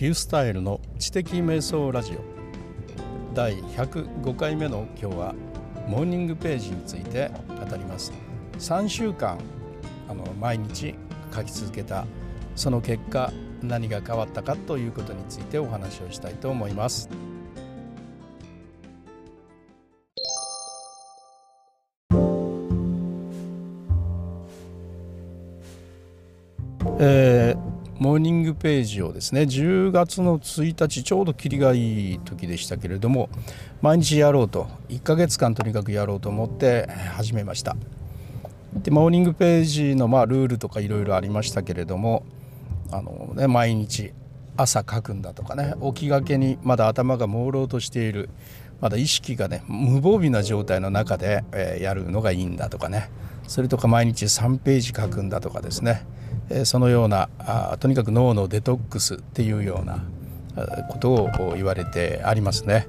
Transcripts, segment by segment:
リュースタイルの知的瞑想ラジオ。第105回目の今日はモーニングページについて語ります。3週間あの毎日書き続けたその結果何が変わったかということについてお話をしたいと思います。えーモーニングページをですね10月の1日ちょうど切りがいい時でしたけれども毎日やろうと1ヶ月間とにかくやろうと思って始めました。でモーニングページのまあルールとかいろいろありましたけれどもあの、ね、毎日朝書くんだとかね起きがけにまだ頭が朦朧としているまだ意識がね無防備な状態の中で、え、やるのがいいんだとかねそれとか毎日3ページ書くんだとかですねそのようなとにかく脳のデトックスっていうようなことを言われてありますね。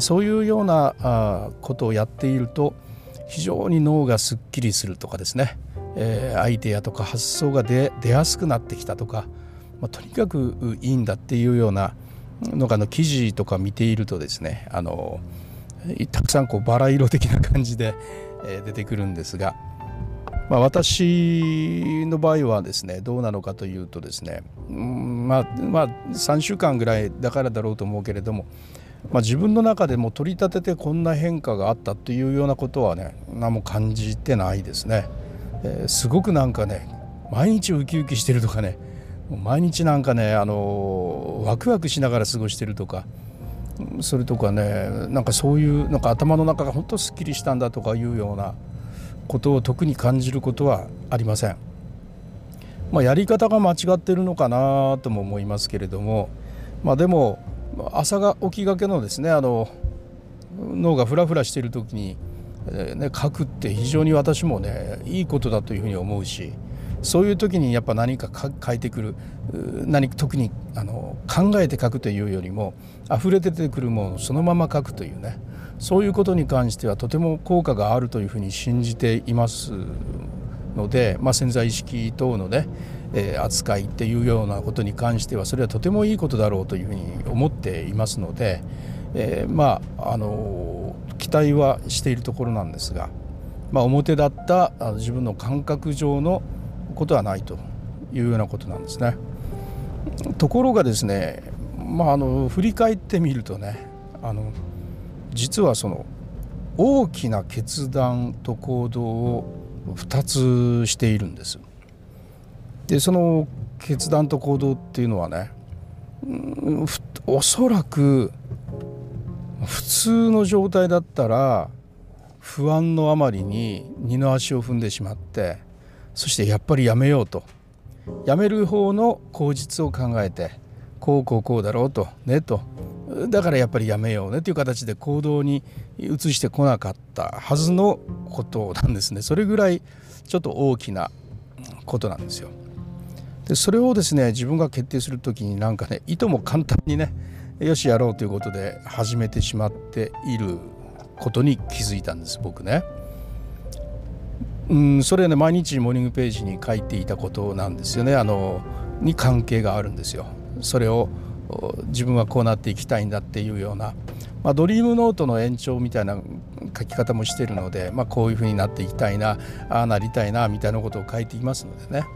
そういうようなことをやっていると非常に脳がすっきりするとかですねアイデアとか発想が出やすくなってきたとか、まあ、とにかくいいんだっていうようなのがの記事とか見ているとですねあのたくさんこうバラ色的な感じで出てくるんですが。まあ、私の場合はですねどうなのかというとですね、まあ、まあ3週間ぐらいだからだろうと思うけれども、まあ、自分の中でも取り立ててこんな変化があったというようなことはね何も感じてないですね、えー、すごくなんかね毎日ウキウキしてるとかね毎日なんかねあのワクワクしながら過ごしてるとかそれとかねなんかそういうなんか頭の中が本当すっきりしたんだとかいうようなことを特に感じることはありません。まあ、やり方が間違ってるのかなとも思いますけれども、まあ、でも朝が起きがけのですねあの脳がフラフラしている時に、えー、ね、書くって非常に私もねいいことだというふうに思うしそういう時にやっぱ何か書いてくる何特にあの考えて書くというよりも溢れ出てくるものをそのまま書くというねそういうことに関してはとても効果があるというふうに信じていますので、まあ、潜在意識等のね、えー、扱いっていうようなことに関してはそれはとてもいいことだろうというふうに思っていますので、えー、まああの期待はしているところなんですが、まあ、表だった自分の感覚上のことはないというようなことなんですね。ところがですね、まあ、あの振り返ってみるとねあの実はその大きな決断と行動を2つしているんです。でその決断と行動っていうのはねおそらく普通の状態だったら不安のあまりに二の足を踏んでしまってそしてやっぱりやめようとやめる方の口実を考えてこうこうこうだろうとねとだからやっぱりやめようねという形で行動に移してこなかったはずのことなんですねそれぐらいちょっと大きなことなんですよ。でそれをですね自分が決定する時になんかねいとも簡単にねよしやろうということで始めてしまっていることに気づいたんです僕ね。うんそれね毎日モーニングページに書いていたことなんですよねあのに関係があるんですよ。それを自分はこうなっていきたいんだっていうような、まあ、ドリームノートの延長みたいな書き方もしてるので、まあ、こういうふうになっていきたいなああなりたいなみたいなことを書いていますのでね。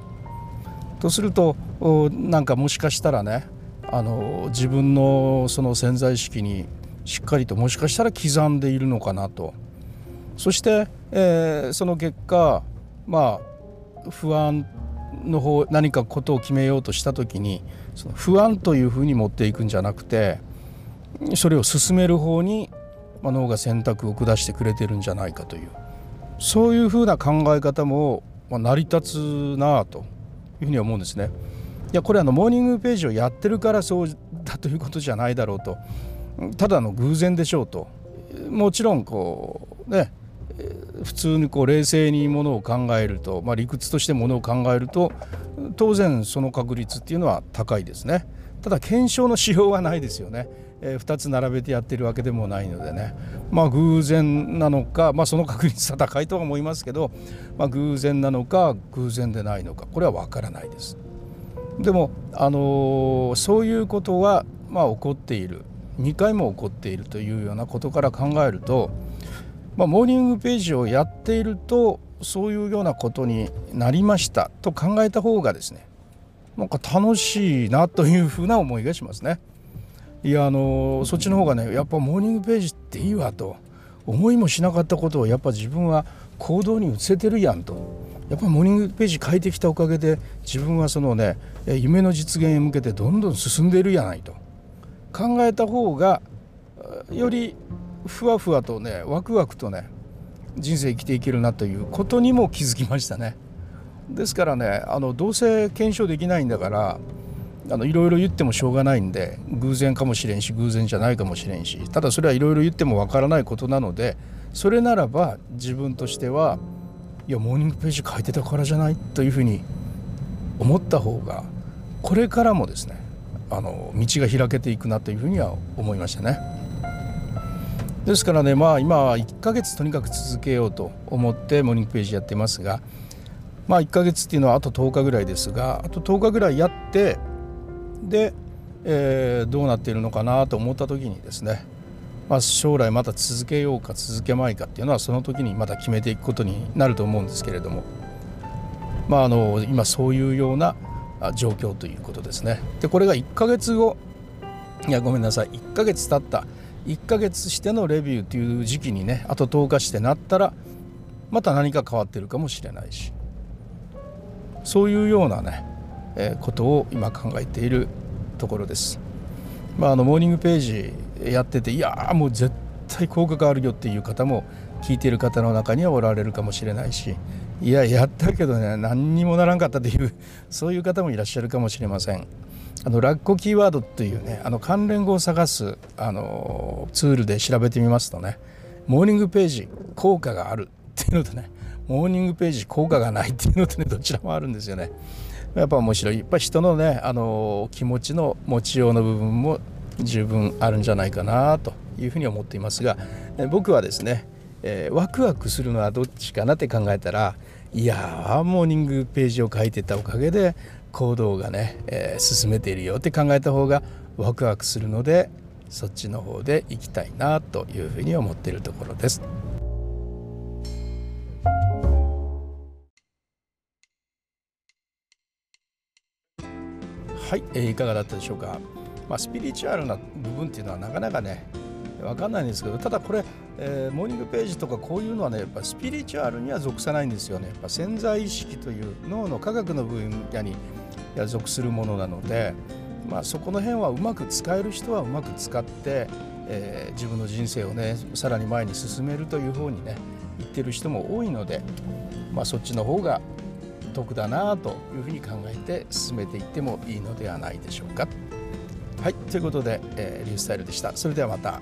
とするとなんかもしかしたらねあの自分のその潜在意識にしっかりともしかしたら刻んでいるのかなとそして、えー、その結果まあ不安の方何かことを決めようとした時にその不安というふうに持っていくんじゃなくてそれを進める方に、まあ、脳が選択を下してくれてるんじゃないかという。そういうふうな考え方も、まあ、成り立つなあというふうに思うんですね。いやこれあのモーニングページをやってるからそうだということじゃないだろうと。ただの偶然でしょうと。もちろんこうね普通にこう冷静にものを考えると、まあ、理屈としてものを考えると当然その確率っていうのは高いですね。ただ検証のしようがないですよね。えー、2つ並べてやってるわけでもないのでねまあ偶然なのか、まあ、その確率は高いとは思いますけど、まあ、偶然なのか偶然でないのかこれは分からないです。でも、あのそういうことは、まあ、起こっている2回も起こっているというようなことから考えると、まあ、モーニングページをやっているとそういうようなことになりましたと考えた方がですねなんか楽しいなというふうな思いがしますね。いやあのそっちの方がねやっぱモーニングページっていいわと思いもしなかったことをやっぱ自分は行動に移せてるやんとやっぱモーニングページ書いてきたおかげで自分はそのね夢の実現へ向けてどんどん進んでいるやないと考えた方がよりふわふわとねワクワクとね人生生きていけるなということにも気づきましたね。ですからねあのどうせ検証できないんだからあのいろいろ言ってもしょうがないんで偶然かもしれんし偶然じゃないかもしれんしただそれはいろいろ言ってもわからないことなのでそれならば自分としてはいやモーニングページ書いてたからじゃないというふうに思った方がこれからもですねあの道が開けていくなというふうには思いましたね。ですからねまあ今は1ヶ月とにかく続けようと思ってモーニングページやってますがまあ1ヶ月っていうのはあと10日ぐらいですがあと10日ぐらいやってで、えー、どうなっているのかなと思った時にですねまあ、将来また続けようか続けまいかっていうのはその時にまた決めていくことになると思うんですけれども、まあ、あの今そういうような状況ということですね。でこれが1ヶ月後いやごめんなさい1ヶ月経った1ヶ月してのレビューという時期にねあと10日してなったらまた何か変わってるかもしれないしそういうようなね、え、ことを今考えているところです。まあ、あのモーニングページやってていやもう絶対効果があるよっていう方も聞いている方の中にはおられるかもしれないしいややったけどね何にもならんかったというそういう方もいらっしゃるかもしれません。あのラッコキーワードというねあの関連語を探すあのツールで調べてみますとねモーニングページ効果があるっていうのとねモーニングページ効果がないっていうのとねどちらもあるんですよね。やっぱ面白いやっぱ人のねあの気持ちの持ちようの部分も十分あるんじゃないかなというふうに思っていますが僕はですね、えー、ワクワクするのはどっちかなって考えたらいやモーニングページを書いてたおかげで行動がね、えー、進めているよって考えた方がワクワクするのでそっちの方で行きたいなというふうに思っているところです。はい、えー、いかがだったでしょうか？まあ、スピリチュアルな部分っていうのはなかなかね分かんないんですけどただこれ、えー、モーニングページとかこういうのはねやっぱスピリチュアルには属さないんですよねやっぱ潜在意識という脳の科学の分野に属するものなので、まあ、そこの辺はうまく使える人はうまく使って、えー、自分の人生をねさらに前に進めるという方にね言ってる人も多いので、まあ、そっちの方が得だなというふうに考えて進めていってもいいのではないでしょうか。はいということで、えー、リュースタイルでしたそれではまた。